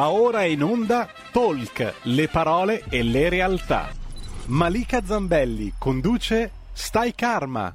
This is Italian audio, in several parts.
Va ora in onda Talk, le parole e le realtà. Malika Zambelli conduce Stai Karma.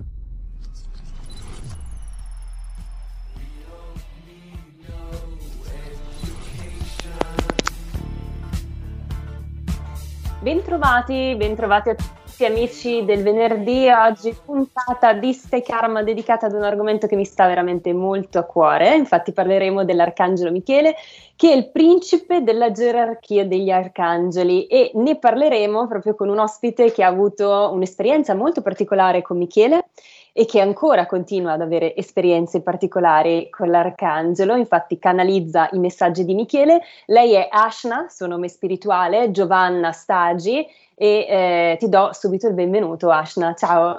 Bentrovati, bentrovati a tutti amici del venerdì. Oggi puntata di Stay Karma dedicata ad un argomento che mi sta veramente molto a cuore. Infatti parleremo dell'Arcangelo Michele, che è il principe della gerarchia degli arcangeli e ne parleremo proprio con un ospite che ha avuto un'esperienza molto particolare con Michele e che ancora continua ad avere esperienze particolari con l'arcangelo, infatti canalizza i messaggi di Michele. Lei è Ashna, suo nome spirituale, Giovanna Stagi e eh, ti do subito il benvenuto Ashna. Ciao.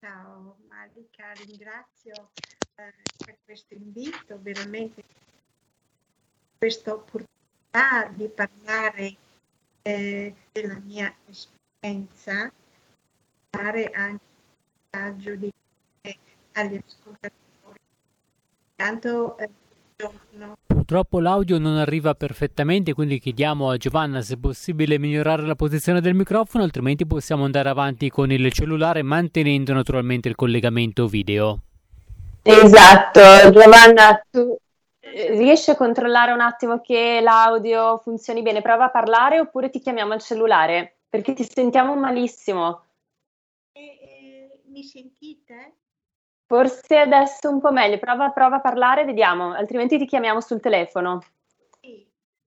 Ciao Malika, ringrazio eh, per questo invito, veramente questa opportunità di parlare eh, della mia esperienza, dare anche messaggio di agli ascoltatori. Intanto eh, Purtroppo l'audio non arriva perfettamente, quindi chiediamo a Giovanna se è possibile migliorare la posizione del microfono, altrimenti possiamo andare avanti con il cellulare mantenendo naturalmente il collegamento video. Esatto, Giovanna, tu eh, riesci a controllare un attimo che l'audio funzioni bene? Prova a parlare oppure ti chiamiamo al cellulare? Perché ti sentiamo malissimo mi sentite? Forse adesso un po' meglio, prova, prova a parlare, vediamo, altrimenti ti chiamiamo sul telefono. Sì,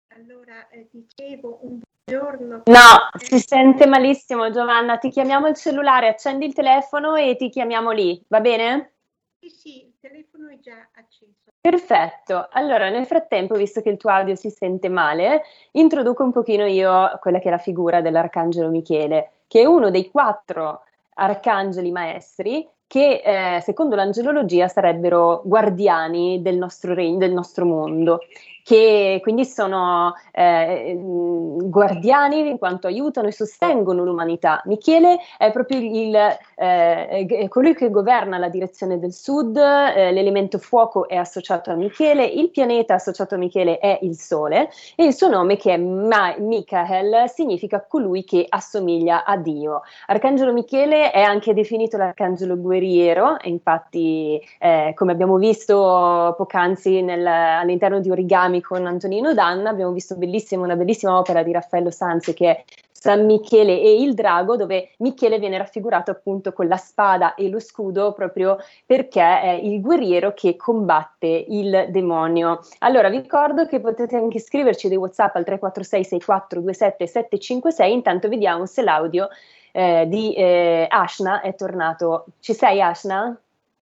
allora eh, dicevo un buongiorno. No, si sente malissimo Giovanna, ti chiamiamo il cellulare, accendi il telefono e ti chiamiamo lì, va bene? Sì, sì, il telefono è già acceso. Perfetto, allora nel frattempo, visto che il tuo audio si sente male, introduco un pochino io quella che è la figura dell'Arcangelo Michele, che è uno dei quattro arcangeli maestri che eh, secondo l'angelologia sarebbero guardiani del nostro regno, del nostro mondo che quindi sono eh, guardiani in quanto aiutano e sostengono l'umanità. Michele è proprio il, eh, colui che governa la direzione del sud, eh, l'elemento fuoco è associato a Michele, il pianeta associato a Michele è il Sole e il suo nome che è Ma- Michael significa colui che assomiglia a Dio. Arcangelo Michele è anche definito l'arcangelo guerriero, infatti eh, come abbiamo visto poc'anzi nel, all'interno di Origami con Antonino Danna, abbiamo visto bellissima, una bellissima opera di Raffaello Sanzi che è San Michele e il drago, dove Michele viene raffigurato appunto con la spada e lo scudo proprio perché è il guerriero che combatte il demonio. Allora vi ricordo che potete anche scriverci dei WhatsApp al 346 64 27 756, intanto vediamo se l'audio eh, di eh, Ashna è tornato. Ci sei Ashna?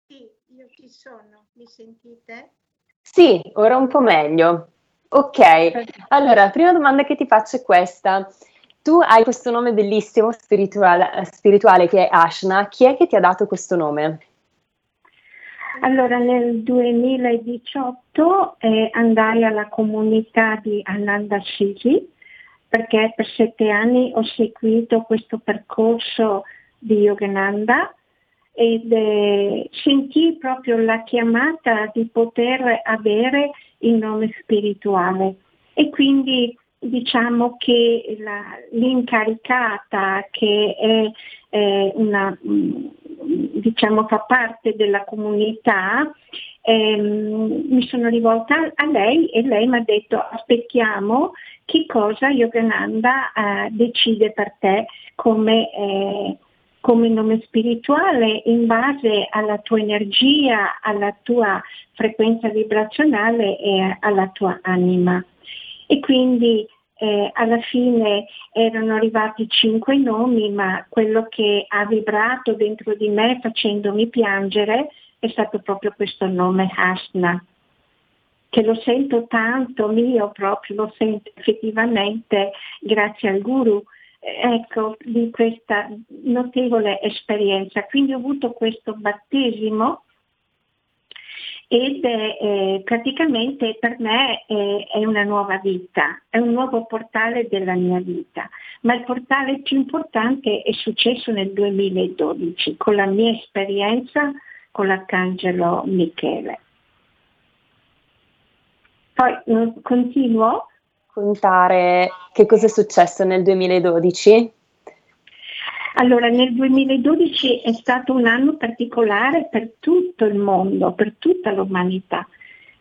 Sì, io ci sono, mi sentite? Sì, ora un po' meglio. Ok, allora, la prima domanda che ti faccio è questa. Tu hai questo nome bellissimo spirituale, spirituale che è Ashna. Chi è che ti ha dato questo nome? Allora, nel 2018 eh, andai alla comunità di Ananda Shiji perché per sette anni ho seguito questo percorso di Yogananda ed eh, sentì proprio la chiamata di poter avere il nome spirituale. E quindi diciamo che la, l'incaricata che è eh, una, mm, diciamo fa parte della comunità ehm, mi sono rivolta a lei e lei mi ha detto aspettiamo che cosa Yogananda eh, decide per te come eh, come nome spirituale in base alla tua energia, alla tua frequenza vibrazionale e alla tua anima. E quindi eh, alla fine erano arrivati cinque nomi, ma quello che ha vibrato dentro di me facendomi piangere è stato proprio questo nome Hasna, che lo sento tanto mio proprio, lo sento effettivamente grazie al guru ecco, di questa notevole esperienza. Quindi ho avuto questo battesimo ed è, eh, praticamente per me è, è, una nuova vita, è un nuovo portale della mia vita, ma il portale più importante è successo nel 2012 con la mia esperienza con l'Arcangelo Michele. Poi continuo raccontare che cosa è successo nel 2012? Allora, nel 2012 è stato un anno particolare per tutto il mondo, per tutta l'umanità.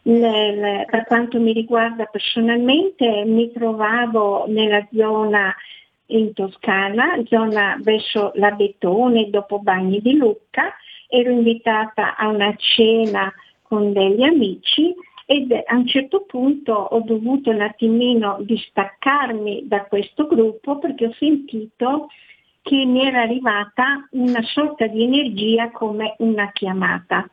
Nel, per quanto mi riguarda personalmente, mi trovavo nella zona in Toscana, zona verso l'Abetone, dopo Bagni di Lucca, ero invitata a una cena con degli amici ed a un certo punto ho dovuto un attimino distaccarmi da questo gruppo perché ho sentito che mi era arrivata una sorta di energia come una chiamata.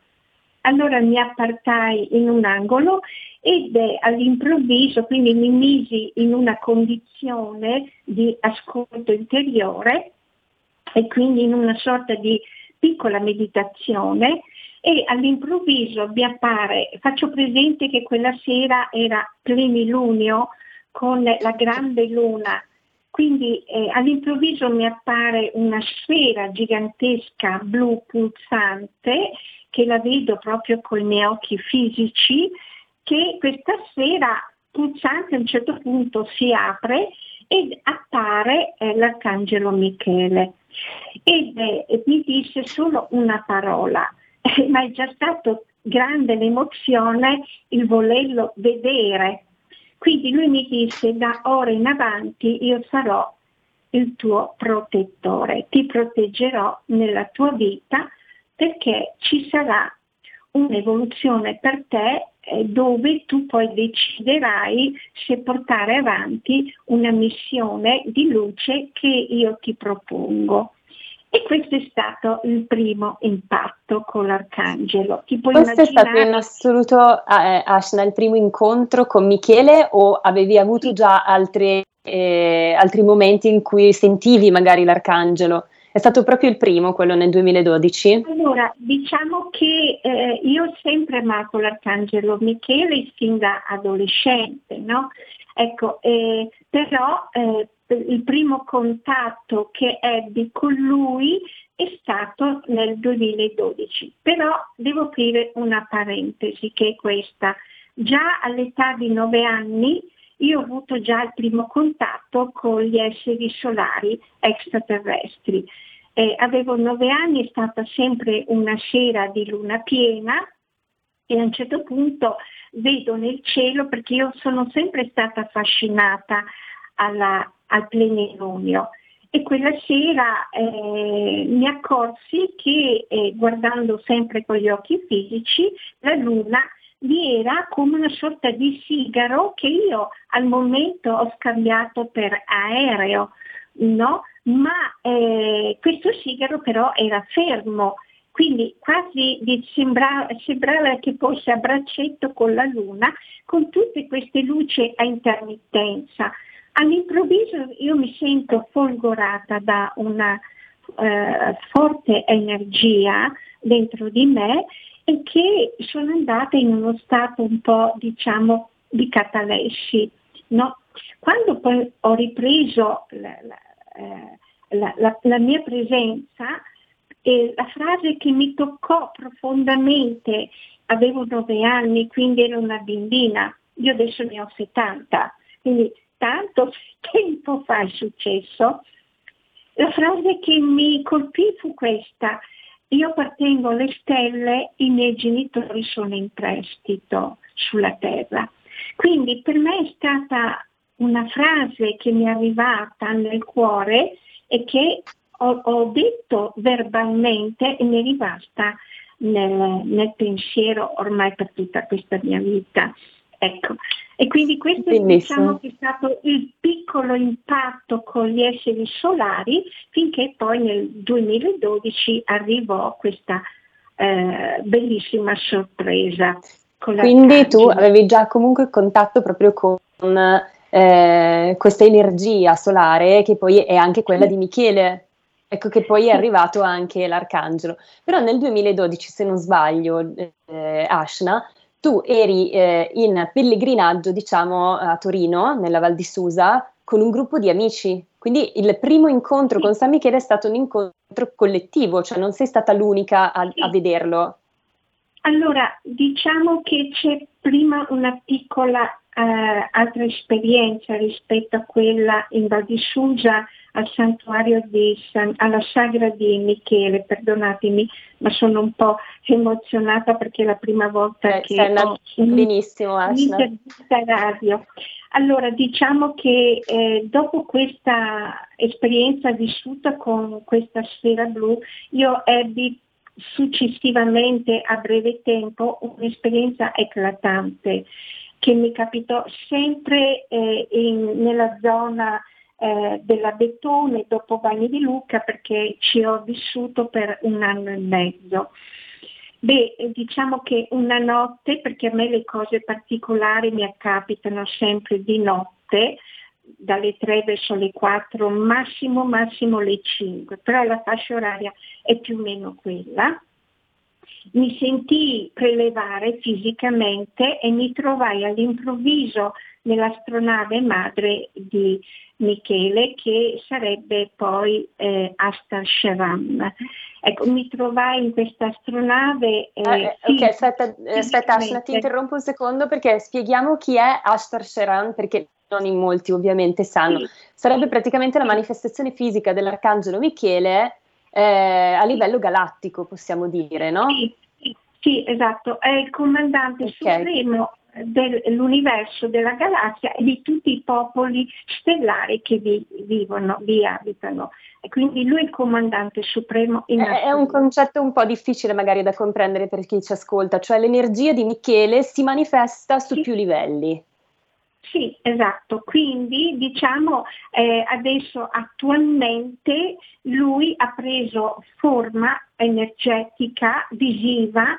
Allora mi appartai in un angolo ed all'improvviso, quindi mi misi in una condizione di ascolto interiore e quindi in una sorta di piccola meditazione e all'improvviso mi appare, faccio presente che quella sera era plenilunio con la grande luna quindi eh, all'improvviso mi appare una sfera gigantesca blu pulsante, che la vedo proprio con i miei occhi fisici, che questa sfera pulsante a un certo punto si apre ed appare eh, l'arcangelo Michele. Ed eh, mi disse solo una parola, ma è già stato grande l'emozione il volerlo vedere quindi lui mi disse da ora in avanti io sarò il tuo protettore, ti proteggerò nella tua vita perché ci sarà un'evoluzione per te eh, dove tu poi deciderai se portare avanti una missione di luce che io ti propongo. E questo è stato il primo impatto con l'Arcangelo. Questo immaginare... è stato in assoluto, eh, Ashna, il primo incontro con Michele o avevi avuto già altri, eh, altri momenti in cui sentivi magari l'Arcangelo? È stato proprio il primo, quello nel 2012? Allora, diciamo che eh, io ho sempre amato l'Arcangelo Michele fin da adolescente, no? Ecco, eh, però eh, il primo contatto che ebbi con lui è stato nel 2012. Però devo aprire una parentesi che è questa. Già all'età di nove anni io ho avuto già il primo contatto con gli esseri solari extraterrestri. Eh, avevo nove anni, è stata sempre una sera di luna piena e a un certo punto vedo nel cielo, perché io sono sempre stata affascinata alla, al plenilunio. E quella sera eh, mi accorsi che eh, guardando sempre con gli occhi fisici, la luna vi era come una sorta di sigaro che io al momento ho scambiato per aereo, no? ma eh, questo sigaro però era fermo, quindi quasi sembrava, sembrava che fosse a braccetto con la luna, con tutte queste luci a intermittenza. All'improvviso io mi sento folgorata da una eh, forte energia dentro di me e che sono andata in uno stato un po' diciamo di catalessi. No? Quando poi ho ripreso la, la, eh, la, la mia presenza, eh, la frase che mi toccò profondamente, avevo nove anni, quindi ero una bambina, io adesso ne ho 70, quindi tanto tempo fa è successo, la frase che mi colpì fu questa, io appartengo alle stelle, i miei genitori sono in prestito sulla terra. Quindi per me è stata una frase che mi è arrivata nel cuore e che ho, ho detto verbalmente e mi è rimasta nel, nel pensiero ormai per tutta questa mia vita. Ecco, e quindi questo diciamo è stato il piccolo impatto con gli esseri solari finché poi nel 2012 arrivò questa eh, bellissima sorpresa. quindi tu avevi già comunque contatto proprio con eh, questa energia solare che poi è anche quella di Michele. Ecco che poi è arrivato anche l'arcangelo. Però nel 2012, se non sbaglio, eh, Ashna, tu eri eh, in pellegrinaggio, diciamo, a Torino, nella Val di Susa, con un gruppo di amici. Quindi il primo incontro sì. con San Michele è stato un incontro collettivo, cioè non sei stata l'unica a, sì. a vederlo. Allora, diciamo che c'è prima una piccola eh, altra esperienza rispetto a quella in Val di Susa al santuario di San, alla sagra di Michele, perdonatemi, ma sono un po' emozionata perché è la prima volta eh, che ho benissimo, un'intervista radio. Allora, diciamo che eh, dopo questa esperienza vissuta con questa sfera blu, io ebbi successivamente a breve tempo un'esperienza eclatante che mi capitò sempre eh, in, nella zona eh, della Bettone dopo Bagni di Lucca perché ci ho vissuto per un anno e mezzo. Beh, diciamo che una notte, perché a me le cose particolari mi accapitano sempre di notte, dalle 3 verso le 4, massimo massimo le 5, però la fascia oraria è più o meno quella mi sentii prelevare fisicamente e mi trovai all'improvviso nell'astronave madre di Michele che sarebbe poi eh, Astar Sheram. Ecco, mi trovai in questa astronave. Eh, eh, ok, aspetta, aspetta Ashna, ti interrompo un secondo perché spieghiamo chi è Astar Sheram perché non in molti ovviamente sanno. Sì. Sarebbe praticamente la manifestazione fisica dell'arcangelo Michele eh, a livello galattico, possiamo dire, no? Sì, sì, sì esatto, è il comandante okay. supremo dell'universo, della galassia e di tutti i popoli stellari che vi vivono, vi abitano. E quindi lui è il comandante supremo in È, è un concetto un po' difficile magari da comprendere per chi ci ascolta, cioè l'energia di Michele si manifesta su sì. più livelli. Sì, esatto. Quindi diciamo eh, adesso attualmente lui ha preso forma energetica visiva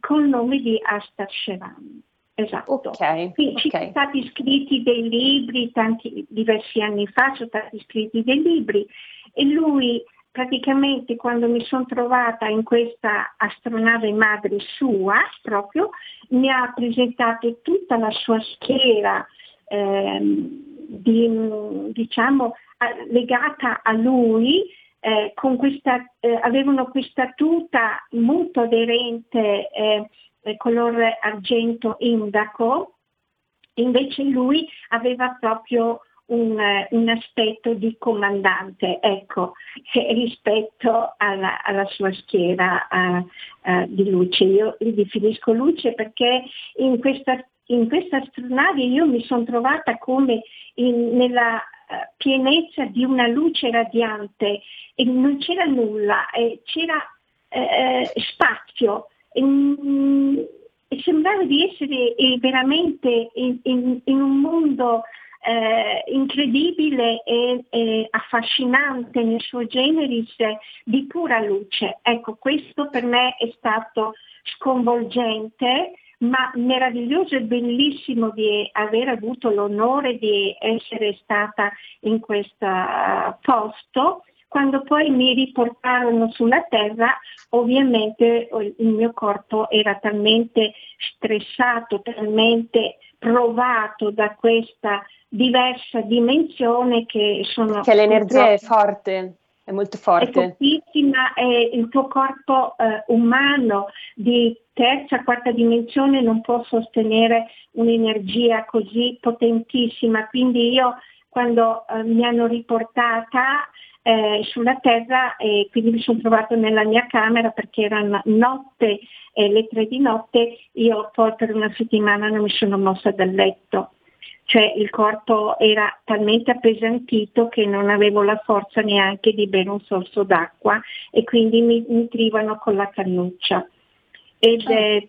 col nome di Asta Shevan. Esatto. Okay, Quindi okay. ci sono stati scritti dei libri, tanti, diversi anni fa sono stati scritti dei libri e lui praticamente quando mi sono trovata in questa astronave madre sua proprio mi ha presentato tutta la sua schiera Ehm, di, diciamo, legata a lui, eh, questa, eh, avevano questa tuta molto aderente eh, color argento indaco, invece lui aveva proprio un, un, aspetto di comandante, ecco, rispetto alla, alla sua schiera uh, uh, di luce. Io li definisco luce perché in questa in questa astronave io mi sono trovata come in, nella pienezza di una luce radiante e non c'era nulla, eh, c'era eh, spazio. E, mm, e sembrava di essere eh, veramente in, in, in, un mondo eh, incredibile e, e, affascinante nel suo generis di pura luce. Ecco, questo per me è stato sconvolgente ma meraviglioso e bellissimo di aver avuto l'onore di essere stata in questo posto. Quando poi mi riportarono sulla terra, ovviamente il mio corpo era talmente stressato, talmente provato da questa diversa dimensione che sono... Che l'energia è forte è molto forte. È fortissima, è il tuo corpo eh, umano di terza, quarta dimensione non può sostenere un'energia così potentissima. Quindi io quando eh, mi hanno riportata eh, sulla terra e quindi mi sono trovata nella mia camera perché era notte, eh, le tre di notte, io poi per una settimana non mi sono mossa dal letto. Cioè il corpo era talmente appesantito che non avevo la forza neanche di bere un sorso d'acqua e quindi mi nutrivano con la cannuccia. Ed è,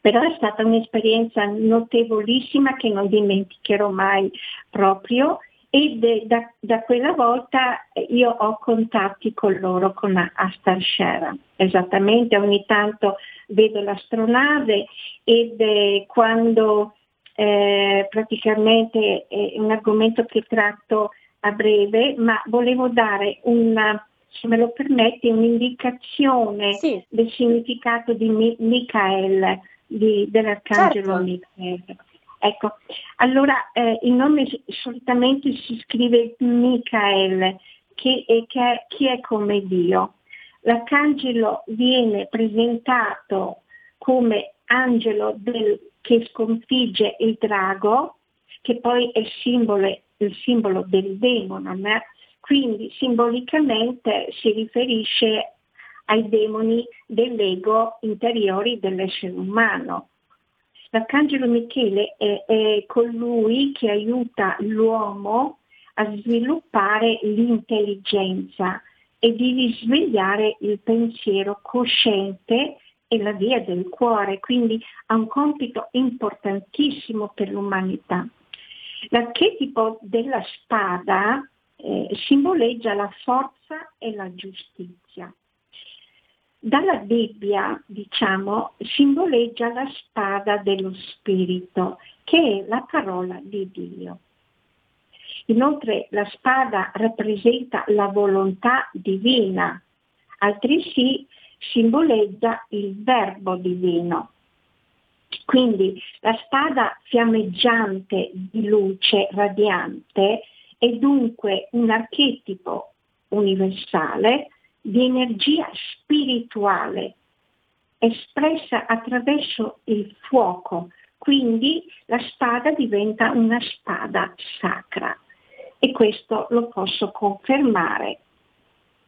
però è stata un'esperienza notevolissima che non dimenticherò mai proprio e da, da, quella volta io ho contatti con loro, con Astar Shera. Esattamente, ogni tanto vedo l'astronave ed quando eh, praticamente è un argomento che tratto a breve, ma volevo dare una, se me lo permetti, un'indicazione sì. del significato di Mi- Michael, di, dell'arcangelo certo. Michael. Ecco, allora eh, il nome solitamente si scrive Michael, che che è, chi è come Dio. L'arcangelo viene presentato come angelo del, che sconfigge il drago, che poi è il simbolo, il simbolo del demone, quindi simbolicamente si riferisce ai demoni dell'ego interiori dell'essere umano. L'arcangelo Michele è, è colui che aiuta l'uomo a sviluppare l'intelligenza e di risvegliare il pensiero cosciente e la via del cuore, quindi ha un compito importantissimo per l'umanità. L'archetipo della spada eh, simboleggia la forza e la giustizia. Dalla Bibbia, diciamo, simboleggia la spada dello Spirito, che è la parola di Dio. Inoltre la spada rappresenta la volontà divina, altresì simboleggia il verbo divino. Quindi la spada fiammeggiante di luce radiante è dunque un archetipo universale di energia spirituale espressa attraverso il fuoco, quindi la spada diventa una spada sacra e questo lo posso confermare.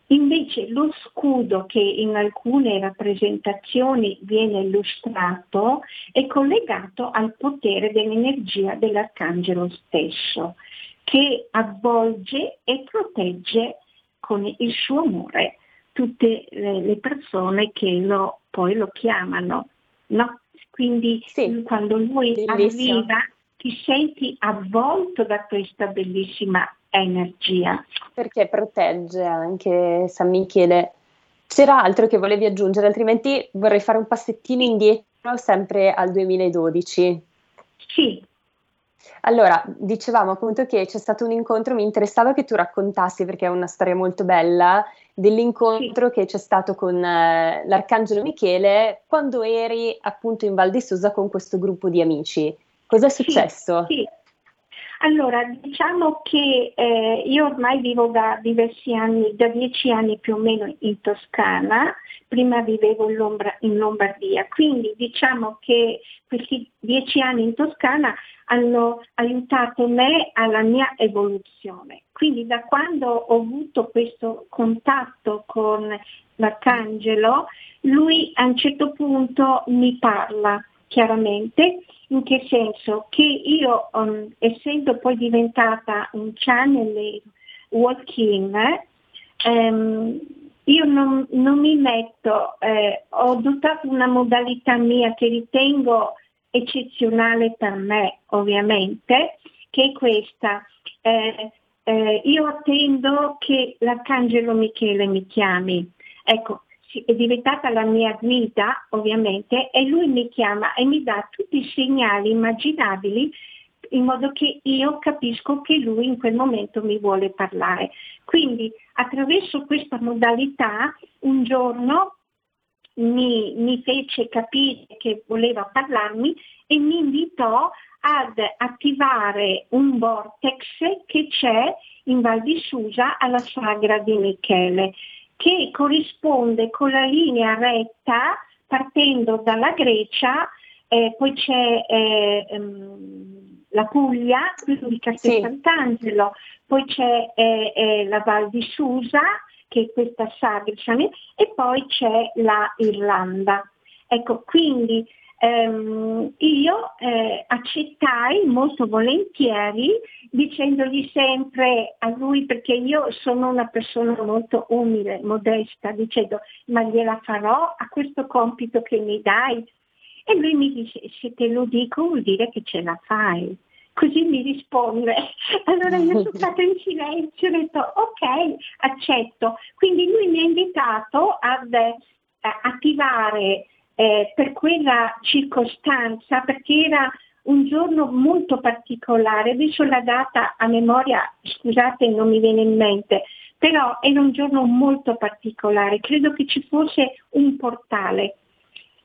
Invece lo scudo che in alcune rappresentazioni viene illustrato è collegato al potere dell'energia dell'arcangelo stesso, che avvolge e protegge con il suo amore tutte le persone che lo, poi lo chiamano. No? Quindi sì, quando lui bellissimo. arriva ti senti avvolto da questa bellissima energia. Perché protegge anche San Michele. C'era altro che volevi aggiungere, altrimenti vorrei fare un passettino indietro sempre al 2012. Sì, allora, dicevamo appunto che c'è stato un incontro, mi interessava che tu raccontassi, perché è una storia molto bella, dell'incontro sì. che c'è stato con eh, l'Arcangelo Michele quando eri appunto in Val di Susa con questo gruppo di amici. Cos'è successo? Sì, sì. Allora, diciamo che eh, io ormai vivo da diversi anni, da dieci anni più o meno in Toscana, prima vivevo in, Lombra, in Lombardia, quindi diciamo che questi dieci anni in Toscana hanno aiutato me alla mia evoluzione. Quindi da quando ho avuto questo contatto con l'Arcangelo, lui a un certo punto mi parla chiaramente, in che senso? Che io, um, essendo poi diventata un channel walk-in, um, io non, non, mi metto, eh, ho adottato una modalità mia che ritengo eccezionale per me ovviamente, che è questa. Eh, eh, io attendo che l'Arcangelo Michele mi chiami. Ecco, è diventata la mia guida ovviamente e lui mi chiama e mi dà tutti i segnali immaginabili in modo che io capisco che lui in quel momento mi vuole parlare. Quindi attraverso questa modalità un giorno mi, mi fece capire che voleva parlarmi e mi invitò ad attivare un vortex che c'è in Val di Susa alla sagra di Michele, che corrisponde con la linea retta partendo dalla Grecia, eh, poi c'è eh, ehm, la Puglia, quindi Castel sì. Sant'Angelo, poi c'è eh, eh la Val di Susa, che è questa sagra, e poi c'è la Irlanda. Ecco, quindi ehm, io eh, accettai molto volentieri dicendogli sempre a lui, perché io sono una persona molto umile, modesta, dicendo ma gliela farò a questo compito che mi dai. E lui mi dice se te lo dico vuol dire che ce la fai. Così mi risponde. Allora io sono stata in silenzio e ho detto ok, accetto. Quindi lui mi ha invitato ad eh, attivare eh, per quella circostanza, perché era un giorno molto particolare, adesso la data a memoria, scusate, non mi viene in mente, però era un giorno molto particolare, credo che ci fosse un portale.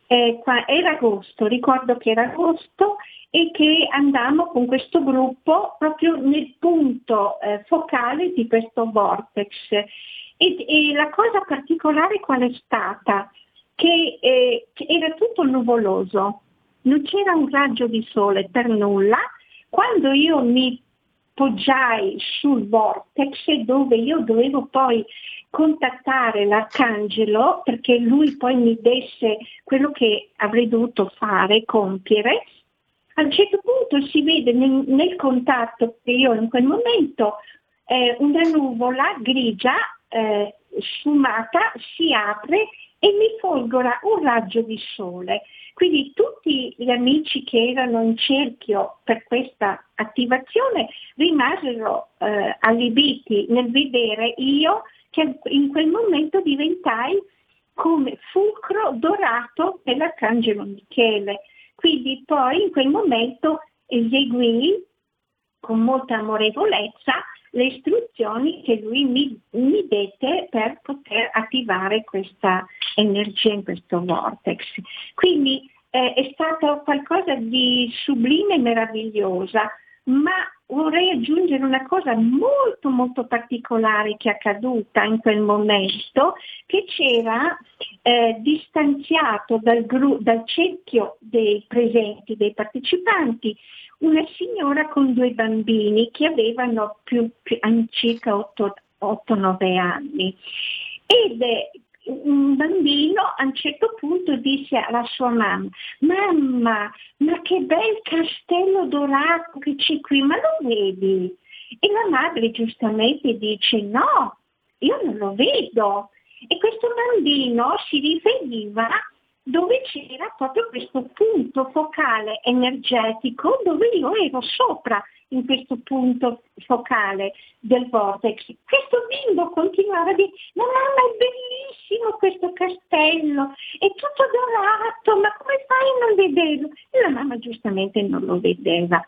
Eh, qua, era agosto, ricordo che era agosto e che andammo con questo gruppo proprio nel punto eh, focale di questo vortex. E, e la cosa particolare qual è stata? Che, eh, che era tutto nuvoloso, non c'era un raggio di sole per nulla. Quando io mi poggiai sul vortex dove io dovevo poi contattare l'arcangelo perché lui poi mi desse quello che avrei dovuto fare, compiere, a un certo punto si vede nel, nel contatto che io in quel momento eh, una nuvola grigia eh, sfumata si apre e mi folgora un raggio di sole. Quindi tutti gli amici che erano in cerchio per questa attivazione rimasero eh, allibiti nel vedere io che in quel momento diventai come fulcro dorato dell'Arcangelo Michele. Quindi poi in quel momento eseguì con molta amorevolezza le istruzioni che lui mi, mi dette per poter attivare questa energia in questo vortex. Quindi eh, è stato qualcosa di sublime e meravigliosa, ma vorrei aggiungere una cosa molto molto particolare che è accaduta in quel momento, che c'era eh, distanziato dal, gru- dal cerchio dei presenti, dei partecipanti, una signora con due bambini che avevano più, più circa 8-9 anni. Ed un bambino a un certo punto disse alla sua mamma, mamma, ma che bel castello dorato che c'è qui, ma lo vedi? E la madre giustamente dice no, io non lo vedo. E questo bambino si riferiva dove c'era proprio questo punto focale energetico dove io ero sopra in questo punto focale del vortex. Questo bimbo continuava a dire, ma mamma è bellissimo questo castello, è tutto dorato, ma come fai a non vederlo? E la mamma giustamente non lo vedeva.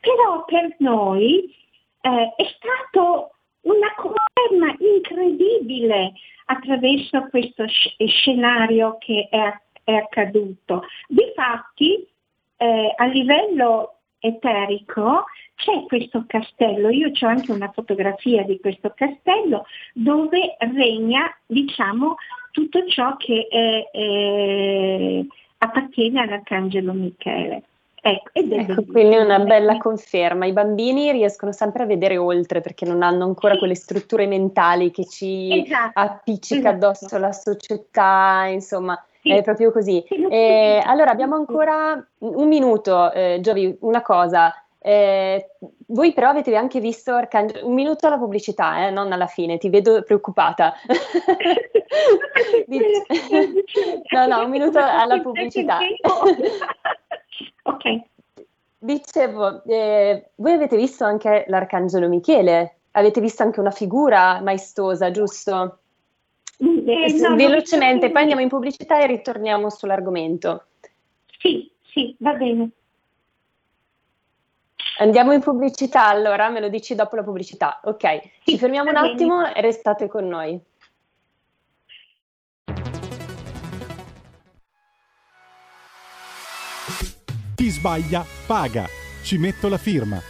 Però per noi eh, è stato una conferma incredibile attraverso questo scenario che è, è accaduto. Difatti, eh, a livello eterico c'è questo castello, io ho anche una fotografia di questo castello dove regna diciamo tutto ciò che è, è, appartiene all'Arcangelo Michele. Ecco, ecco quindi una bella conferma. I bambini riescono sempre a vedere oltre perché non hanno ancora quelle strutture mentali che ci esatto, appiccica esatto. addosso la società, insomma. Sì. È proprio così. Eh, allora abbiamo ancora un minuto, eh, Giovi, una cosa. Eh, voi però avete anche visto Arcangelo, un minuto alla pubblicità, eh, non alla fine, ti vedo preoccupata. no, no, un minuto alla pubblicità. ok. Dicevo, eh, voi avete visto anche l'Arcangelo Michele, avete visto anche una figura maestosa, giusto? Eh, no, Velocemente, poi andiamo in pubblicità e ritorniamo sull'argomento. Sì, sì, va bene. Andiamo in pubblicità allora, me lo dici dopo la pubblicità. Ok, sì, ci fermiamo un attimo bene. e restate con noi. Chi sbaglia paga. Ci metto la firma.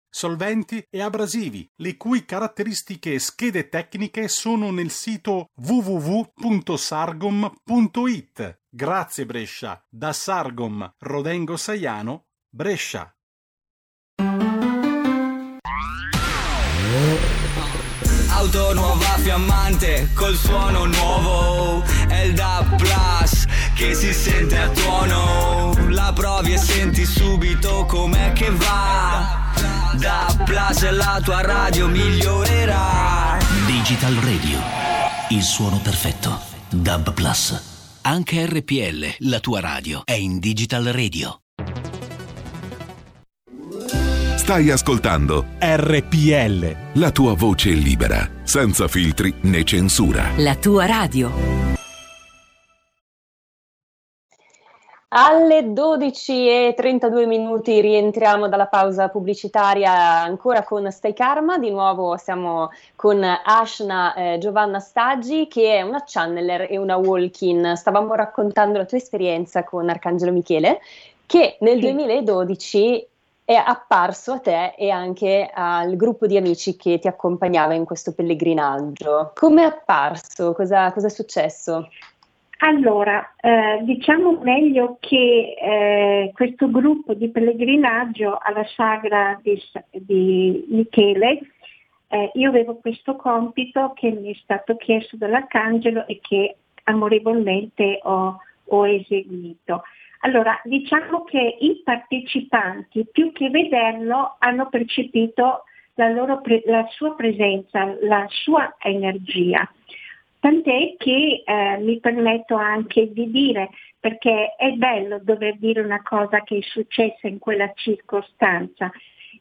solventi e abrasivi, le cui caratteristiche e schede tecniche sono nel sito www.sargom.it. Grazie Brescia, da Sargom Rodengo Saiano, Brescia. Auto nuova fiammante col suono nuovo È il DAP Plus che si sente a tuono La provi e senti subito com'è che va da Plus la tua radio migliorerà. Digital Radio, il suono perfetto. Dub Plus. Anche RPL, la tua radio, è in Digital Radio. Stai ascoltando RPL. La tua voce libera, senza filtri né censura. La tua radio. Alle 12.32 minuti rientriamo dalla pausa pubblicitaria ancora con Stay Karma, di nuovo siamo con Ashna eh, Giovanna Staggi che è una channeler e una walk-in. Stavamo raccontando la tua esperienza con Arcangelo Michele che nel 2012 è apparso a te e anche al gruppo di amici che ti accompagnava in questo pellegrinaggio. Come è apparso? Cosa, cosa è successo? Allora, eh, diciamo meglio che eh, questo gruppo di pellegrinaggio alla sagra di, di Michele, eh, io avevo questo compito che mi è stato chiesto dall'Arcangelo e che amorevolmente ho, ho eseguito. Allora, diciamo che i partecipanti, più che vederlo, hanno percepito la, loro, la sua presenza, la sua energia. Tant'è che eh, mi permetto anche di dire, perché è bello dover dire una cosa che è successa in quella circostanza.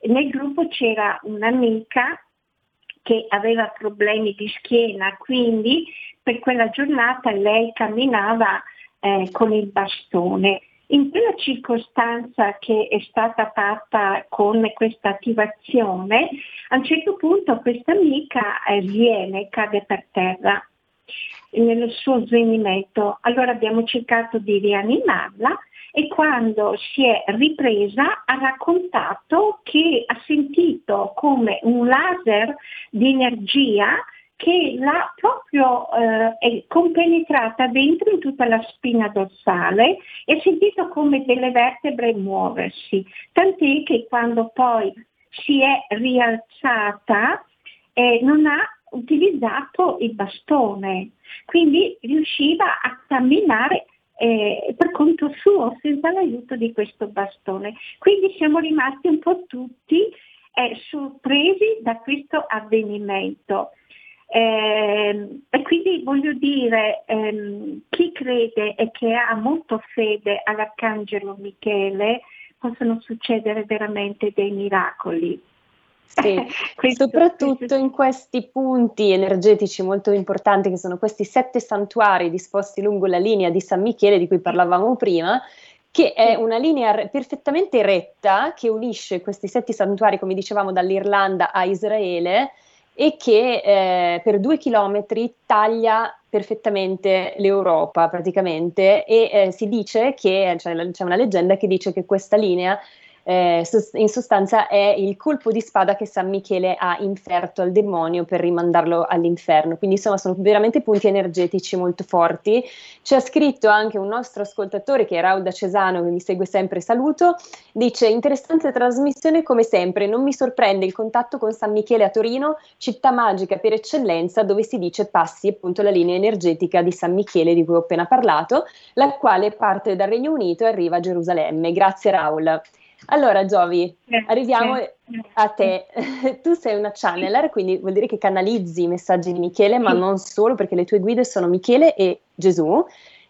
Nel gruppo c'era un'amica che aveva problemi di schiena, quindi per quella giornata lei camminava eh, con il bastone. In quella circostanza che è stata fatta con questa attivazione, a un certo punto questa amica eh, viene, cade per terra nel suo svenimento. Allora abbiamo cercato di rianimarla e quando si è ripresa ha raccontato che ha sentito come un laser di energia che l'ha proprio eh, compenetrata dentro in tutta la spina dorsale e ha sentito come delle vertebre muoversi, tant'è che quando poi si è rialzata eh, non ha utilizzato il bastone, quindi riusciva a camminare eh, per conto suo senza l'aiuto di questo bastone. Quindi siamo rimasti un po' tutti eh, sorpresi da questo avvenimento. Eh, e quindi voglio dire, ehm, chi crede e che ha molto fede all'Arcangelo Michele possono succedere veramente dei miracoli. Sì, soprattutto in questi punti energetici molto importanti che sono questi sette santuari disposti lungo la linea di San Michele di cui parlavamo prima, che è una linea perfettamente retta che unisce questi sette santuari, come dicevamo, dall'Irlanda a Israele e che eh, per due chilometri taglia perfettamente l'Europa praticamente. E eh, si dice che, cioè, c'è una leggenda che dice che questa linea eh, in sostanza è il colpo di spada che San Michele ha inferto al demonio per rimandarlo all'inferno. Quindi insomma sono veramente punti energetici molto forti. Ci ha scritto anche un nostro ascoltatore che è Rauda Cesano, che mi segue sempre, saluto, dice interessante trasmissione come sempre, non mi sorprende il contatto con San Michele a Torino, città magica per eccellenza dove si dice passi appunto la linea energetica di San Michele di cui ho appena parlato, la quale parte dal Regno Unito e arriva a Gerusalemme. Grazie Raul. Allora, Giovi, arriviamo a te. tu sei una channeler, quindi vuol dire che canalizzi i messaggi di Michele, ma non solo, perché le tue guide sono Michele e Gesù.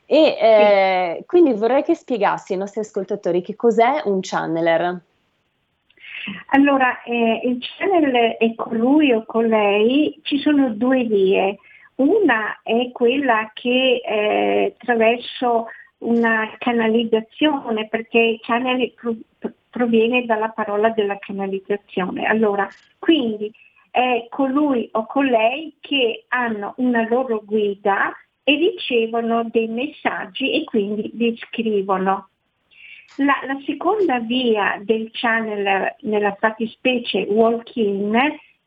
E eh, quindi vorrei che spiegassi ai nostri ascoltatori che cos'è un channeler. Allora, eh, il channel è con lui o con lei, ci sono due vie. una è quella che eh, attraverso una canalizzazione, perché channel proviene dalla parola della canalizzazione. Allora, quindi è colui o colei che hanno una loro guida e ricevono dei messaggi e quindi li scrivono. La, la seconda via del channel nella fattispecie walk-in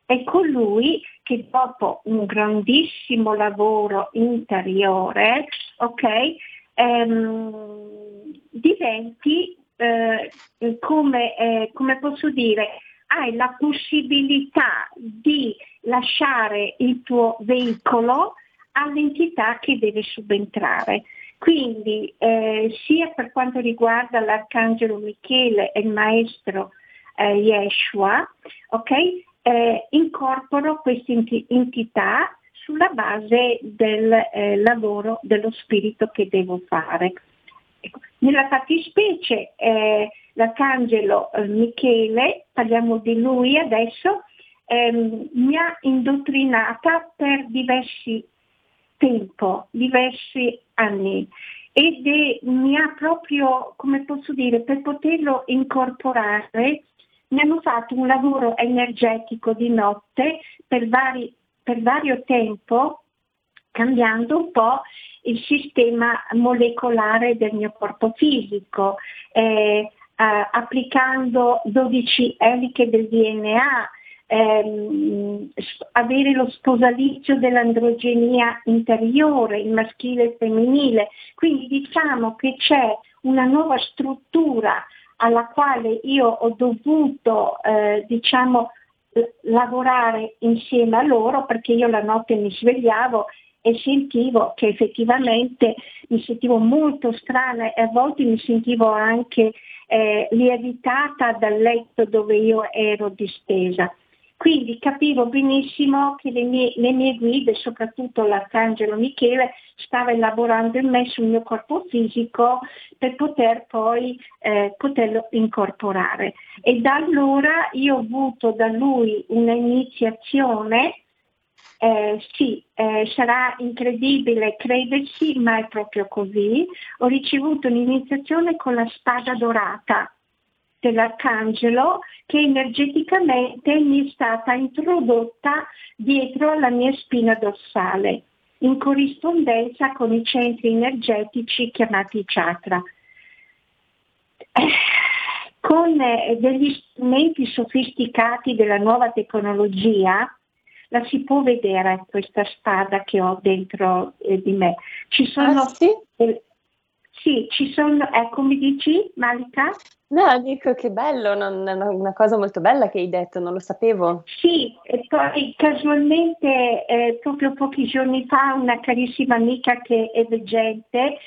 è colui che dopo un grandissimo lavoro interiore, ok, ehm, diventi eh, come, eh, come posso dire, hai la possibilità di lasciare il tuo veicolo all'entità che deve subentrare. Quindi eh, sia per quanto riguarda l'Arcangelo Michele e il Maestro eh, Yeshua, okay, eh, incorporo queste entità sulla base del eh, lavoro dello spirito che devo fare. Ecco, nella fattispecie eh, l'Arcangelo eh, Michele, parliamo di lui adesso, ehm, mi ha indottrinata per diversi tempo, diversi anni ed è, mi ha proprio, come posso dire, per poterlo incorporare, mi hanno fatto un lavoro energetico di notte per, vari, per vario tempo, cambiando un po' il sistema molecolare del mio corpo fisico, eh, eh, applicando 12 eliche del DNA, ehm, avere lo sposalizio dell'androgenia interiore, il maschile e il femminile. Quindi diciamo che c'è una nuova struttura alla quale io ho dovuto eh, diciamo, lavorare insieme a loro perché io la notte mi svegliavo e sentivo che effettivamente mi sentivo molto strana e a volte mi sentivo anche eh, lievitata dal letto dove io ero distesa. Quindi capivo benissimo che le mie, le mie guide, soprattutto l'Arcangelo Michele, stava elaborando in me sul mio corpo fisico per poter poi eh, poterlo incorporare. E da allora io ho avuto da lui un'iniziazione eh, sì, eh, sarà incredibile credersi, ma è proprio così. Ho ricevuto un'iniziazione con la spada dorata dell'arcangelo che energeticamente mi è stata introdotta dietro alla mia spina dorsale, in corrispondenza con i centri energetici chiamati chakra. Eh, con eh, degli strumenti sofisticati della nuova tecnologia, la si può vedere questa spada che ho dentro eh, di me. Ci sono, ah, sì? Sì, ci sono, ecco mi dici Malika? No, dico che bello, non, una cosa molto bella che hai detto, non lo sapevo. Sì, e poi casualmente eh, proprio pochi giorni fa una carissima amica che è veggente,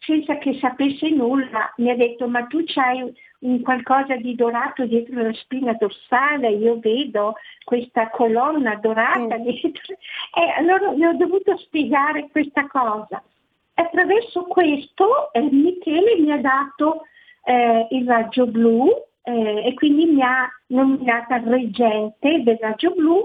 senza che sapesse nulla, mi ha detto ma tu c'hai un qualcosa di dorato dietro la spina dorsale, io vedo questa colonna dorata mm. dietro. E allora mi ho dovuto spiegare questa cosa. Attraverso questo eh, Michele mi ha dato eh, il raggio blu eh, e quindi mi ha nominata reggente del raggio blu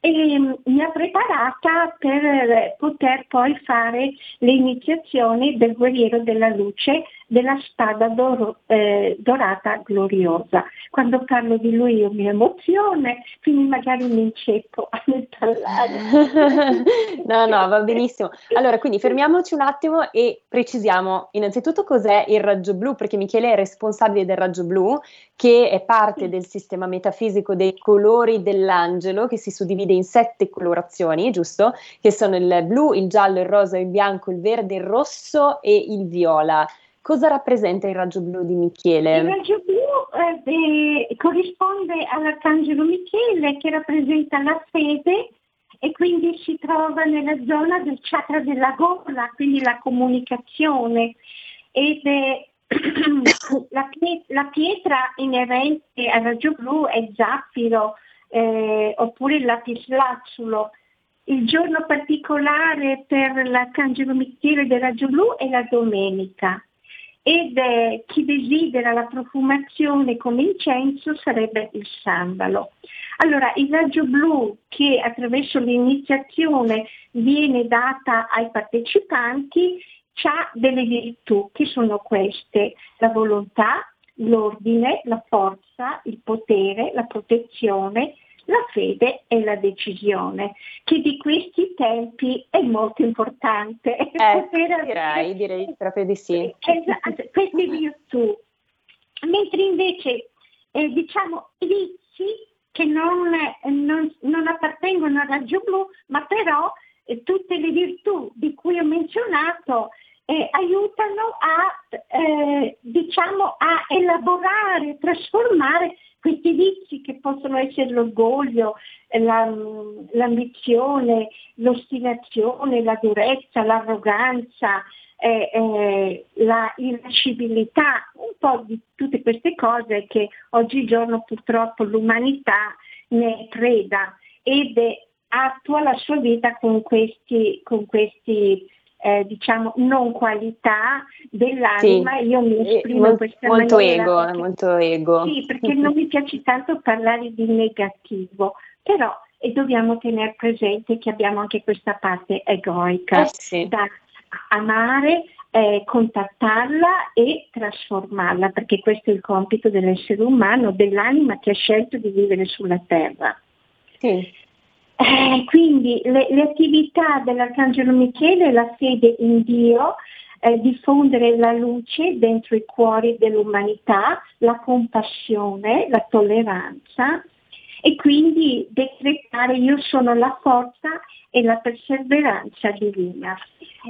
e mm, mi ha preparata per poter poi fare le iniziazioni del guerriero della luce della spada doro, eh, dorata gloriosa. Quando parlo di lui io mi emoziono, quindi magari mi inceppo nel parlare. no, no, va benissimo. Allora, quindi fermiamoci un attimo e precisiamo innanzitutto cos'è il raggio blu, perché Michele è responsabile del raggio blu, che è parte del sistema metafisico dei colori dell'angelo, che si suddivide in sette colorazioni, giusto? Che sono il blu, il giallo, il rosa, il bianco, il verde, il rosso e il viola. Cosa rappresenta il raggio blu di Michele? Il raggio blu eh, corrisponde all'Arcangelo Michele che rappresenta la fede e quindi si trova nella zona del chakra della gola, quindi la comunicazione. Ed è la, la, pietra inerente al raggio blu è zaffiro eh, oppure il lapislazzulo. Il giorno particolare per l'Arcangelo Michele del raggio blu è la domenica ed eh, chi desidera la profumazione come incenso sarebbe il sandalo. Allora, il raggio blu che attraverso l'iniziazione viene data ai partecipanti ha delle virtù che sono queste, la volontà, l'ordine, la forza, il potere, la protezione, la fede e la decisione, che di questi tempi è molto importante. Eh, direi, direi proprio di sì. Esatto, queste virtù. Mentre invece, eh, diciamo, i vizi che non, non, non, appartengono al raggio blu, ma però tutte le virtù di cui ho menzionato eh, aiutano a, eh, diciamo, a elaborare, trasformare questi vizi che possono essere l'orgoglio, la, l'ambizione, l'ostinazione, la durezza, l'arroganza, eh, eh, la irascibilità, un po' di tutte queste cose che oggigiorno purtroppo l'umanità ne preda ed attua la sua vita con questi, con questi eh, diciamo non qualità dell'anima, sì, io mi esprimo in questa molto maniera. Ego, perché, molto ego. Sì, perché non mi piace tanto parlare di negativo, però e dobbiamo tenere presente che abbiamo anche questa parte egoica eh sì. da amare, eh, contattarla e trasformarla, perché questo è il compito dell'essere umano, dell'anima che ha scelto di vivere sulla terra. Sì. Eh, quindi le, le, attività dell'Arcangelo Michele, la fede in Dio, eh, diffondere la luce dentro i cuori dell'umanità, la compassione, la tolleranza e quindi decretare io sono la forza e la perseveranza divina.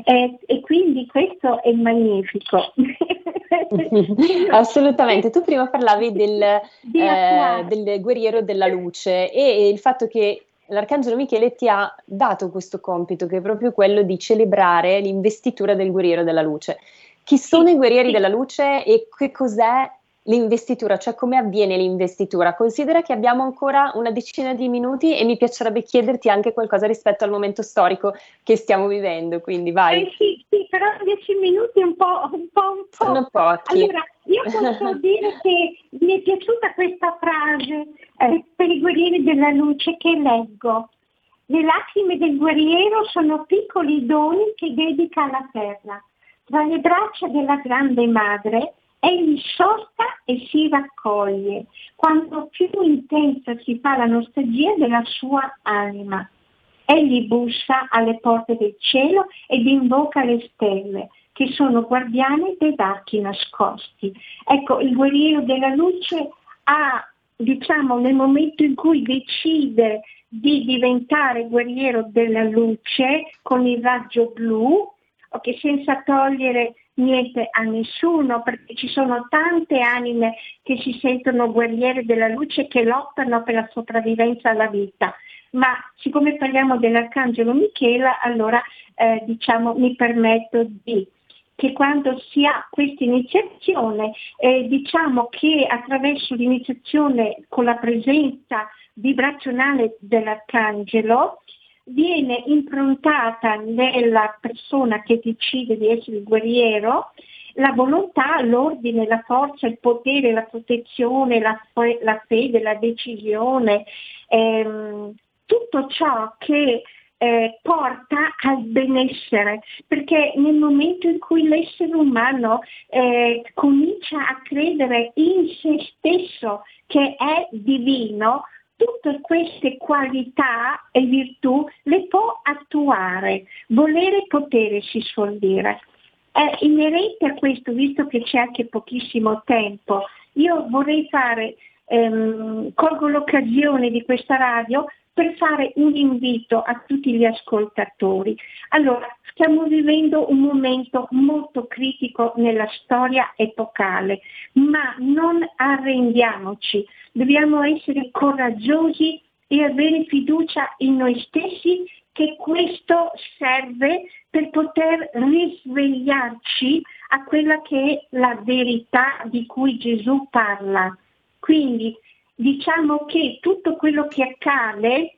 Eh, e quindi questo è magnifico. Assolutamente, tu prima parlavi del, eh, del guerriero della luce e il fatto che l'Arcangelo Michele ti ha dato questo compito, che è proprio quello di celebrare l'investitura del guerriero della luce. Chi sono sì, i guerrieri sì. della luce e che cos'è l'investitura, cioè come avviene l'investitura? Considera che abbiamo ancora una decina di minuti e mi piacerebbe chiederti anche qualcosa rispetto al momento storico che stiamo vivendo, quindi vai. Eh sì, sì, però dieci minuti un po', un po', un po'. Sono pochi. Allora, io posso dire che mi è piaciuta questa frase eh, per i guerrieri della luce che leggo. Le lacrime del guerriero sono piccoli doni che dedica alla terra. Tra le braccia della grande madre egli sosta e si raccoglie, quando più intensa si fa la nostalgia della sua anima. Egli bussa alle porte del cielo ed invoca le stelle, che sono guardiani dei archi nascosti. Ecco, il guerriero della luce ha, diciamo, nel momento in cui decide di diventare guerriero della luce con il raggio blu, okay, senza togliere niente a nessuno, perché ci sono tante anime che si sentono guerriere della luce che lottano per la sopravvivenza alla vita. Ma siccome parliamo dell'Arcangelo Michela, allora eh, diciamo, mi permetto di che quando si ha questa iniziazione, eh, diciamo che attraverso l'iniziazione con la presenza vibrazionale dell'Arcangelo, viene improntata nella persona che decide di essere il guerriero la volontà, l'ordine, la forza, il potere, la protezione, la, la fede, la decisione, ehm, tutto ciò che eh, porta al benessere, perché nel momento in cui l'essere umano eh, comincia a credere in se stesso che è divino, tutte queste qualità e virtù le può attuare, volere e potere si suol dire. Eh, inerente a questo, visto che c'è anche pochissimo tempo, io vorrei fare, ehm, colgo l'occasione di questa radio per fare un invito a tutti gli ascoltatori. Allora, stiamo vivendo un momento molto critico nella storia epocale, ma non arrendiamoci, dobbiamo essere coraggiosi e avere fiducia in noi stessi che questo serve per poter risvegliarci a quella che è la verità di cui Gesù parla. Quindi diciamo che tutto quello che accade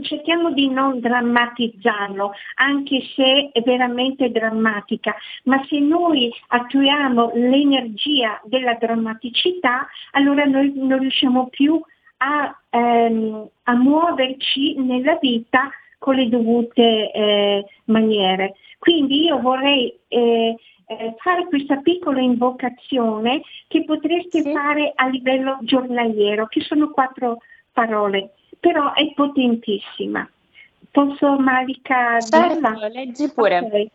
cerchiamo di non drammatizzarlo, anche se è veramente drammatica, ma se noi attuiamo l'energia della drammaticità, allora noi non riusciamo più a, ehm, a muoverci nella vita con le dovute eh, maniere. Quindi io vorrei eh, eh, fare questa piccola invocazione che potreste sì. fare a livello giornaliero, che sono quattro parole, però è potentissima. Posso Malika certo, leggi pure. Okay.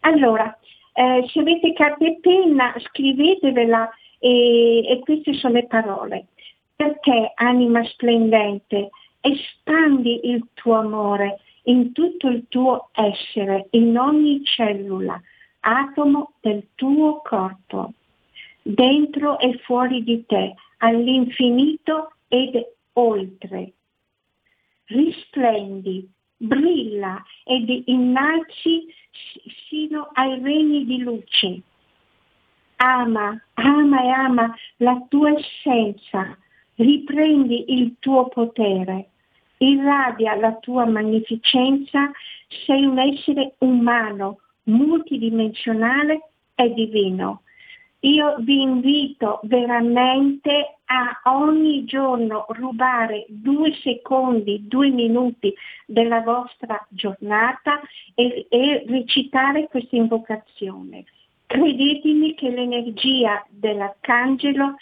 Allora, eh, se avete carta e penna scrivetevela e, e queste sono le parole. Perché anima splendente, espandi il tuo amore in tutto il tuo essere, in ogni cellula, atomo del tuo corpo, dentro e fuori di te, all'infinito ed oltre. Risplendi, brilla ed innalzi sino ai regni di luce. Ama, ama e ama la tua essenza, riprendi il tuo potere, irradia la tua magnificenza, sei un essere umano, multidimensionale e divino. Io vi invito veramente a ogni giorno rubare due secondi, due minuti della vostra giornata e, e recitare questa invocazione. Credetemi che l'energia dell'arcangelo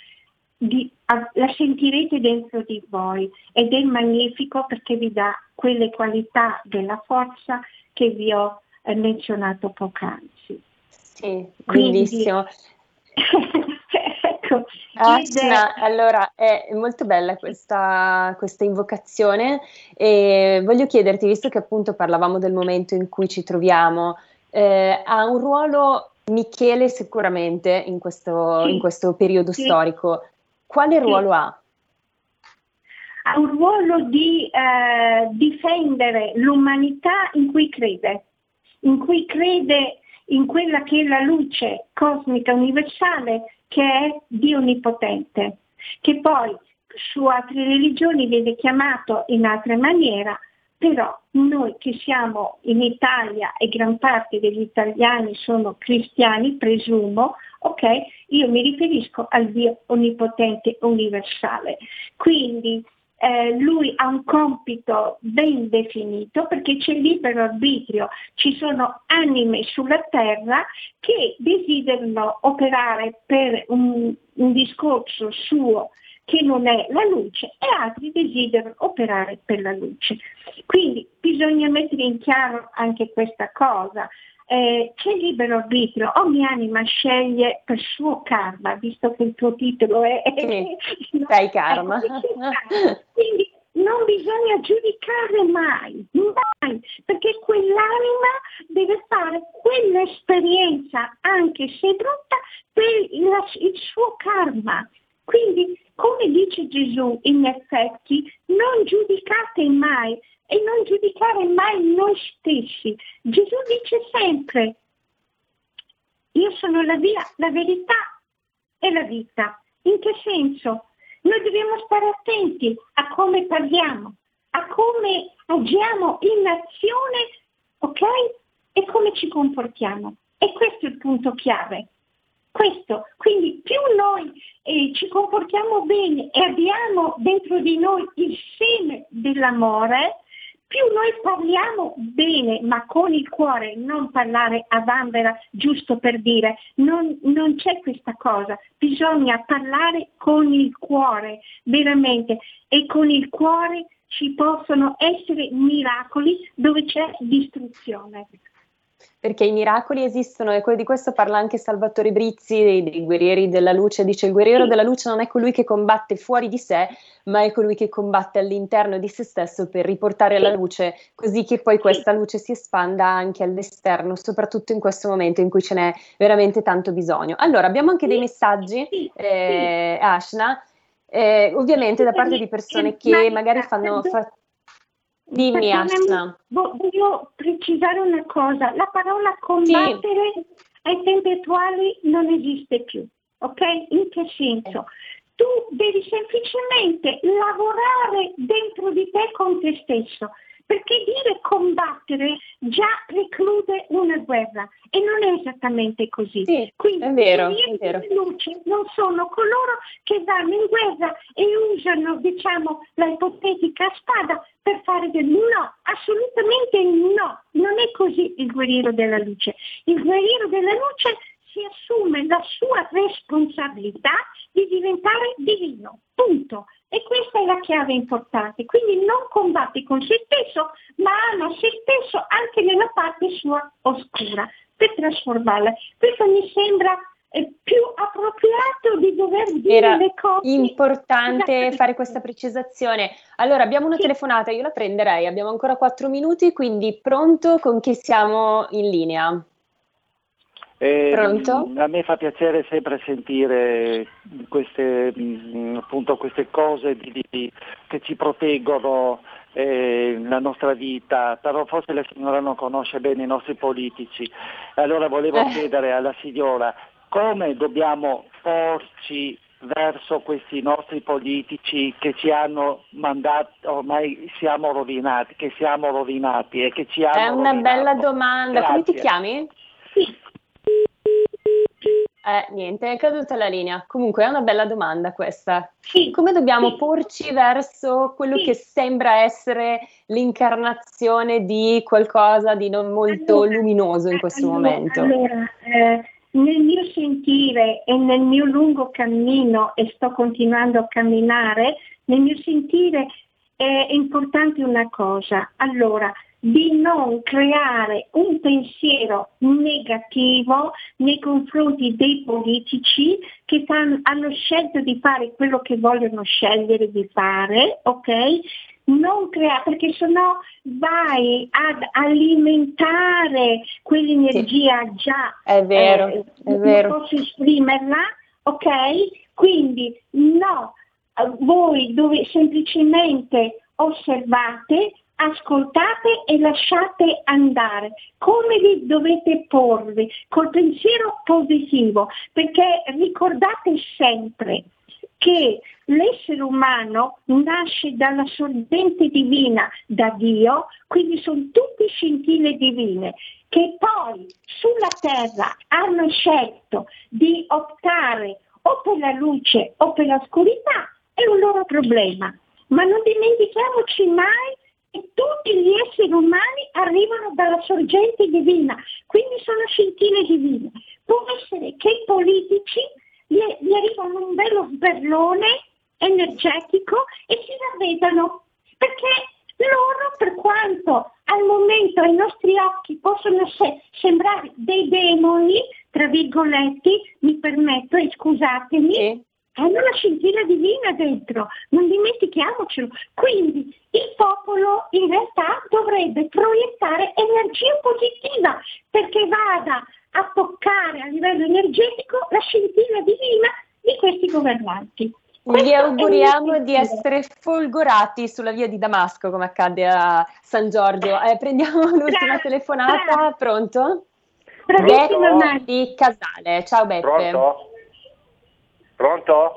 di, a, la sentirete dentro di voi ed è magnifico perché vi dà quelle qualità della forza che vi ho menzionato poc'anzi. Sì, bellissimo. ecco, Asna, è... allora è molto bella questa, questa, invocazione e voglio chiederti, visto che appunto parlavamo del momento in cui ci troviamo, eh, ha un ruolo Michele sicuramente in questo, sì, in questo periodo sì. storico. Quale sì. ruolo ha? Ha un ruolo di eh, difendere l'umanità in cui crede in cui crede in quella che è la luce cosmica universale che è Dio Onnipotente, che poi su altre religioni viene chiamato in altra maniera, però noi che siamo in Italia e gran parte degli italiani sono cristiani, presumo, ok, io mi riferisco al Dio Onnipotente Universale. Quindi eh, lui ha un compito ben definito perché c'è libero arbitrio, ci sono anime sulla terra che desiderano operare per un, un discorso suo che non è la luce e altri desiderano operare per la luce. Quindi bisogna mettere in chiaro anche questa cosa eh, c'è libero arbitrio, ogni anima sceglie per suo karma, visto che il tuo titolo è... Sì, no? Sei karma. Quindi non bisogna giudicare mai, mai, perché quell'anima deve fare quell'esperienza, anche se brutta, per il, il suo karma. Quindi, come dice Gesù, in effetti, non giudicate mai, e non giudicare mai noi stessi. Gesù dice sempre, io sono la via, la verità e la vita. In che senso? Noi dobbiamo stare attenti a come parliamo, a come agiamo in azione, ok? E come ci comportiamo. E questo è il punto chiave. Questo, quindi più noi eh, ci comportiamo bene e abbiamo dentro di noi il seme dell'amore, più noi parliamo bene, ma con il cuore, non parlare a vanvera giusto per dire, non, non c'è questa cosa, bisogna parlare con il cuore, veramente, e con il cuore ci possono essere miracoli dove c'è distruzione perché i miracoli esistono e di questo parla anche Salvatore Brizzi dei, dei, guerrieri della luce, dice il guerriero della luce non è colui che combatte fuori di sé, ma è colui che combatte all'interno di se stesso per riportare la luce, così che poi questa luce si espanda anche all'esterno, soprattutto in questo momento in cui ce n'è veramente tanto bisogno. Allora, abbiamo anche dei messaggi, eh, Ashna, eh, ovviamente da parte di persone che magari fanno... Fa- Dimmi Asna. Voglio precisare una cosa, la parola combattere sì. ai tempi attuali non esiste più, ok? In che senso? tu devi semplicemente lavorare dentro di te con te stesso, perché dire combattere già preclude una guerra e non è esattamente così. Sì, Quindi è vero, i di luce non sono coloro che vanno in guerra e usano diciamo, la ipotetica spada per fare del no, assolutamente no, non è così il guerriero della luce. Il guerriero della luce si assume la sua responsabilità di diventare divino, punto. E questa è la chiave importante. Quindi non combatti con se stesso, ma ama se stesso anche nella parte sua oscura, per trasformarla. Questo mi sembra eh, più appropriato di dover dire Era le cose. importante Esattamente. fare questa precisazione. Allora, abbiamo una Sì. telefonata, io la prenderei, abbiamo ancora quattro minuti, quindi pronto con chi siamo in linea? Eh, Pronto? A me fa piacere sempre sentire queste, mh, appunto, queste cose di- di- che ci proteggono eh, la nostra vita, però forse la signora non conosce bene i nostri politici. Allora volevo Eh. chiedere alla signora come dobbiamo porci verso questi nostri politici che ci hanno mandato, ormai siamo rovinati, che siamo rovinati e che ci hanno È una rovinato. bella domanda. Come ti Grazie. chiami? Sì. Eh, niente, è caduta la linea. Comunque è una bella domanda questa. Sì. Come dobbiamo Sì. porci verso quello Sì. che sembra essere l'incarnazione di qualcosa di non molto Allora, luminoso in questo allora, momento? Allora, eh, nel mio sentire e nel mio lungo cammino, e sto continuando a camminare, nel mio sentire è importante una cosa. Allora, di non creare un pensiero negativo nei confronti dei politici che hanno scelto di fare quello che vogliono scegliere di fare, ok? Non creare, perché sennò vai ad alimentare quell'energia già È vero, eh, è non vero. posso esprimerla, ok? Quindi no, voi dove semplicemente osservate, ascoltate e lasciate andare. Come vi dovete porvi? Col pensiero positivo, perché ricordate sempre che l'essere umano nasce dalla sorgente divina, da Dio, quindi sono tutte scintille divine, che poi sulla terra hanno scelto di optare o per la luce o per l'oscurità, è un loro problema. Ma non dimentichiamoci mai che tutti gli esseri umani arrivano dalla sorgente divina, quindi sono scintille divine. Può essere che i politici gli, gli arrivano un bello sberlone energetico e si ravvedano, perché loro, per quanto al momento ai nostri occhi possono se- sembrare dei demoni, tra virgolette, mi permetto e scusatemi, Sì. Hanno la scintilla divina dentro, non dimentichiamocelo. Quindi il popolo in realtà dovrebbe proiettare energia positiva perché vada a toccare a livello energetico la scintilla divina di questi governanti. Vi Questo il auguriamo di essere folgorati sulla via di Damasco, come accade a San Giorgio. Eh, prendiamo l'ultima Bra- telefonata. Pronto? Bravissima Pronto? Mari. Di Casale. Ciao Beppe. Pronto? Pronto?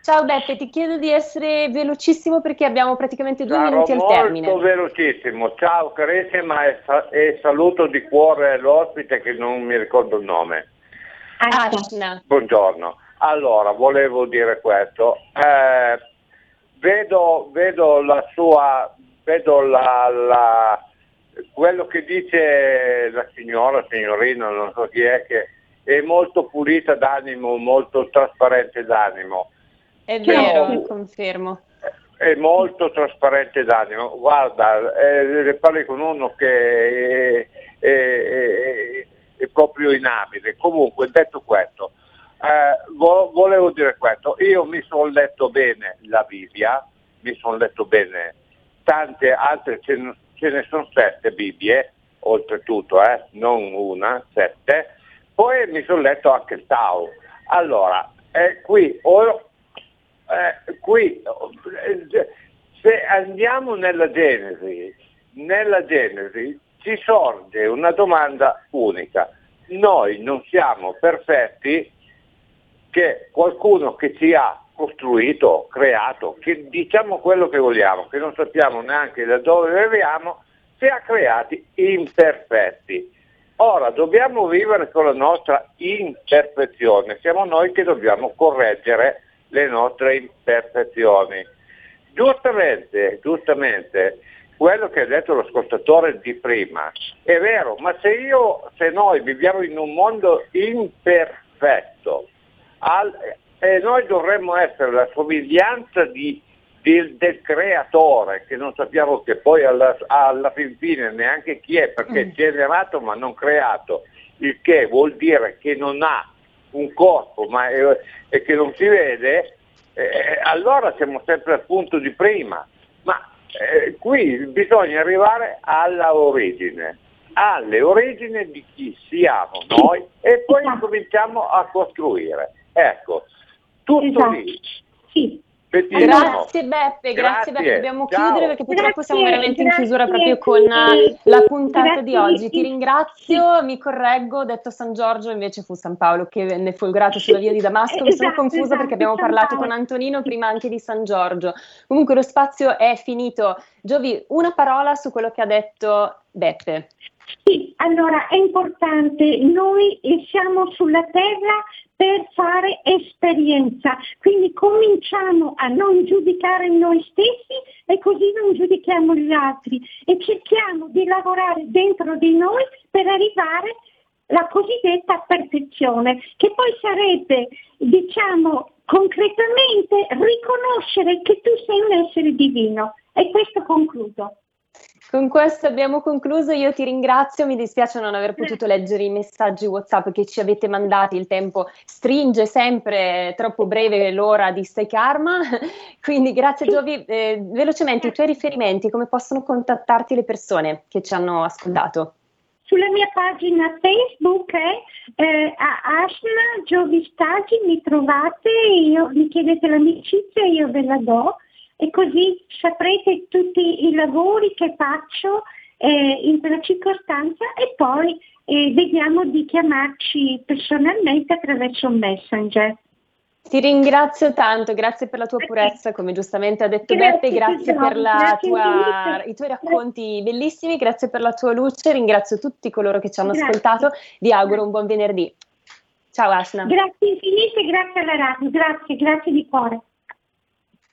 Ciao Beppe, ti chiedo di essere velocissimo perché abbiamo praticamente due Sarò minuti al molto termine. velocissimo. Ciao carissima e, sa- e saluto di cuore l'ospite che non mi ricordo il nome. Ascia. Ashna. Buongiorno. Allora, volevo dire questo. Eh, vedo, vedo la sua, vedo la, la- quello che dice la signora, signorina, non so chi è, che è molto pulita d'animo, molto trasparente d'animo. È vero, confermo. è molto trasparente d'animo. Guarda, eh, ne parli con uno che è, è- è- è proprio inabile. Comunque, detto questo, eh, vo- volevo dire questo. Io mi sono letto bene la Bibbia, mi sono letto bene tante altre, ce ne, ce ne sono sette Bibbie, oltretutto, eh, non una, sette. Poi mi sono letto anche il Tao. Allora, eh, qui o- eh, qui eh, se andiamo nella Genesi, nella Genesi ci sorge una domanda unica. Noi non siamo perfetti che qualcuno che ci ha costruito, creato, che diciamo quello che vogliamo, che non sappiamo neanche da dove arriviamo, ci ha creati imperfetti. Ora dobbiamo vivere con la nostra imperfezione, siamo noi che dobbiamo correggere le nostre imperfezioni. Giustamente, giustamente, quello che ha detto lo ascoltatore di prima è vero, ma se io, se noi viviamo in un mondo imperfetto, al, e noi dovremmo essere la somiglianza di, del, del, creatore, che non sappiamo che poi alla, alla fin fine neanche chi è, perché mm. è generato ma non creato, il che vuol dire che non ha un corpo ma è, e che non si vede, eh, allora siamo sempre al punto di prima. Ma eh, qui bisogna arrivare alla origine, alle origini di chi siamo noi e poi cominciamo a costruire. Ecco, tutto esatto. lì. Sì. Grazie Beppe, grazie, grazie Beppe, dobbiamo Ciao. chiudere perché purtroppo grazie, siamo veramente in chiusura proprio con la puntata di oggi. Ti ringrazio, mi correggo, detto San Giorgio invece fu San Paolo che venne folgorato sulla via di Damasco, mi sono esatto, confusa esatto, perché abbiamo parlato con Antonino prima anche di San Giorgio. Comunque lo spazio è finito. Giovi, una parola su quello che ha detto Beppe. Sì, allora è importante, noi siamo sulla terra per fare esperienza. Quindi cominciamo a non giudicare noi stessi e così non giudichiamo gli altri e cerchiamo di lavorare dentro di noi per arrivare alla cosiddetta perfezione, che poi sarebbe, diciamo, concretamente riconoscere che tu sei un essere divino. E questo concludo. Con questo abbiamo concluso, io ti ringrazio, mi dispiace non aver potuto leggere i messaggi WhatsApp che ci avete mandati, il tempo stringe sempre, troppo breve l'ora di Stay Karma, quindi grazie Giovi, eh, velocemente i tuoi riferimenti, come possono contattarti le persone che ci hanno ascoltato? Sulla mia pagina Facebook eh, a Ashna Giovi Stagi, mi trovate, io, mi chiedete l'amicizia, io ve la do e così saprete tutti i lavori che faccio eh, in quella circostanza e poi eh, vediamo di chiamarci personalmente attraverso un messenger. Ti ringrazio tanto, grazie per la tua purezza, come giustamente ha detto grazie Beppe, grazie per grazie tua, i tuoi racconti bellissimi, grazie per la tua luce, ringrazio tutti coloro che ci hanno grazie. ascoltato, vi auguro un buon venerdì. Ciao Asna. Grazie infinite, grazie alla radio, grazie, grazie di cuore.